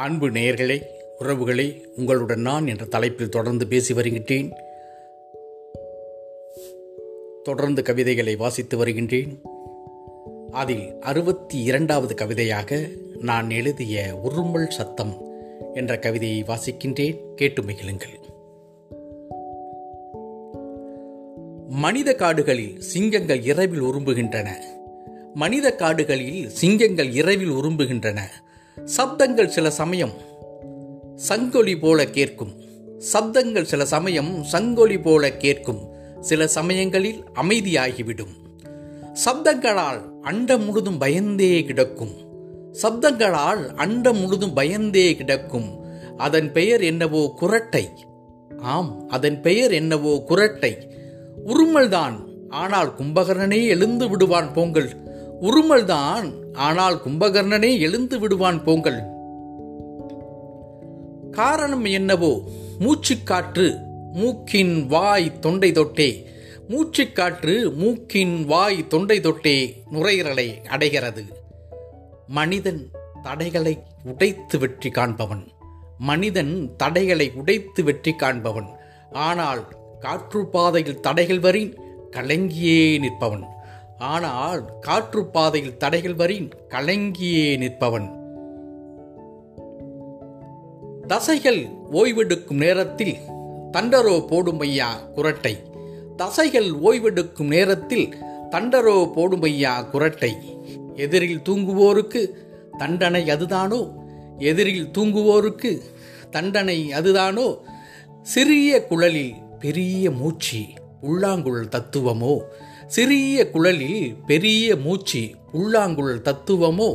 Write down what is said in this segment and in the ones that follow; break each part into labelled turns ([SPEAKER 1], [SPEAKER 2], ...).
[SPEAKER 1] அன்பு நேயர்களே உறவுகளை உங்களுடன் நான் என்ற தலைப்பில் தொடர்ந்து பேசி வருகின்றேன். தொடர்ந்து கவிதைகளை வாசித்து வருகின்றேன். அதில் அறுபத்தி இரண்டாவது கவிதையாக நான் எழுதிய உருமல் சத்தம் என்ற கவிதையை வாசிக்கின்றேன். கேட்டு மகிழுங்கள். மனித காடுகளில் சிங்கங்கள் இரவில் உரும்புகின்றன. மனித காடுகளில் சிங்கங்கள் இரவில் உரும்புகின்றன. சப்தங்கள் சில சமயம் சங்கொலி போல கேட்கும். சப்தங்கள் சில சமயம் சங்கொலி போல கேட்கும். சில சமயங்களில் அமைதியாகிவிடும். சப்தங்களால் அண்டம் முழுதும் பயந்தே கிடக்கும். சப்தங்களால் அண்டம் முழுதும் பயந்தே கிடக்கும். அதன் பெயர் என்னவோ குரட்டை. ஆம் அதன் பெயர் என்னவோ குரட்டை. உருமல்தான். ஆனால் கும்பகரனே எழுந்து விடுவான் பொங்கல் உருமல்தான் ஆனால் கும்பகர்ணனே எழுந்து விடுவான் போங்கள். காரணம் என்னவோ? மூச்சுக்காற்று மூக்கின் வாய் தொண்டை தொட்டே. மூச்சுக்காற்று மூக்கின் வாய் தொண்டை தொட்டே நுரையீரலை அடைகிறது. மனிதன் தடைகளை உடைத்து வெற்றி காண்பவன். மனிதன் தடைகளை உடைத்து வெற்றி காண்பவன். ஆனால் காற்றுப்பாதையில் தடைகள் வரின் கலங்கியே நிற்பவன். ஆனால் காற்றுப்பாதையில் தடைகள் வரின் கலங்கியே நிற்பவன். தசைகள் ஓய்வெடுக்கும் நேரத்தில் தண்டரோ போடும் ஐயா குரட்டை. தசைகள் ஓய்வெடுக்கும் நேரத்தில் தண்டரோ போடும் ஐயா குரட்டை. எதிரில் தூங்குவோருக்கு தண்டனை அதுதானோ? எதிரில் தூங்குவோருக்கு தண்டனை அதுதானோ? சிறிய குழலில் பெரிய மூச்சு உள்ளாங்குழல் தத்துவமோ? சிறிய குழலில் பெரிய மூச்சு உள்ளாங்குழல் தத்துவமோ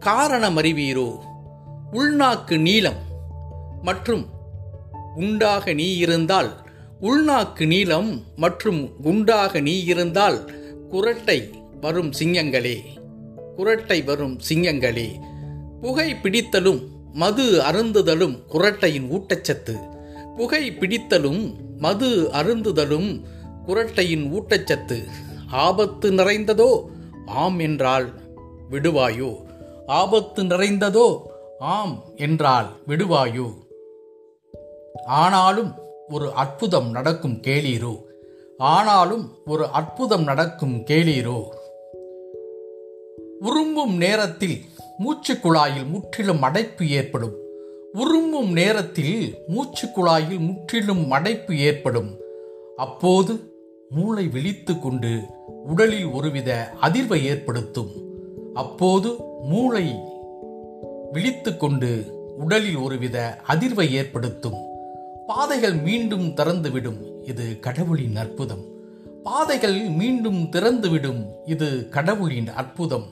[SPEAKER 1] காரணமறிவீரோ? உள்நாக்கு நீளம் மற்றும் குண்டாக நீ இருந்தால் உள்நாக்கு நீளம் மற்றும் குண்டாக நீ இருந்தால் குரட்டை வரும் சிங்கங்களே குரட்டை வரும் சிங்கங்களே. புகை பிடித்தலும் மது அருந்துதலும் குரட்டையின் ஊட்டச்சத்து. புகை பிடித்தலும் மது அருந்துதலும் குரட்டையின் ஊட்டச்சத்து. ஆபத்து நிறைந்ததோ ஆம் என்றால் விடுவாயோ? ஆபத்து நிறைந்ததோ ஆம் என்றால் விடுவாயோ? ஆனாலும் ஒரு அற்புதம் நடக்கும் கேளீரோ? ஆனாலும் ஒரு அற்புதம் நடக்கும் கேளீரோ? உரும்பும் நேரத்தில் மூச்சு குழாயில் முற்றிலும் அடைப்பு ஏற்படும். உரும்பும் நேரத்தில் மூச்சு குழாயில் முற்றிலும் அடைப்பு ஏற்படும். அப்போது மூளை விழித்து கொண்டு உடலில் ஒருவித அதிர்வை ஏற்படுத்தும். அப்போது மூளை விழித்து கொண்டு உடலில் ஒருவித அதிர்வை ஏற்படுத்தும். பாதைகள் மீண்டும் திறந்துவிடும் இது கடவுளின் அற்புதம். பாதைகள் மீண்டும் திறந்துவிடும் இது கடவுளின் அற்புதம்.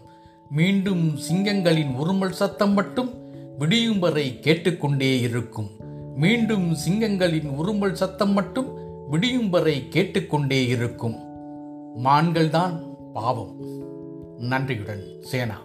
[SPEAKER 1] மீண்டும் சிங்கங்களின் உருமல் சத்தம் மட்டும் விடியும் வரை கேட்டுக்கொண்டே இருக்கும். மீண்டும் சிங்கங்களின் உருமல் சத்தம் மட்டும் விடியும் வரை கேட்டுக்கொண்டே இருக்கும். மான்கள்தான் பாவம். நன்றியுடன் சேனா.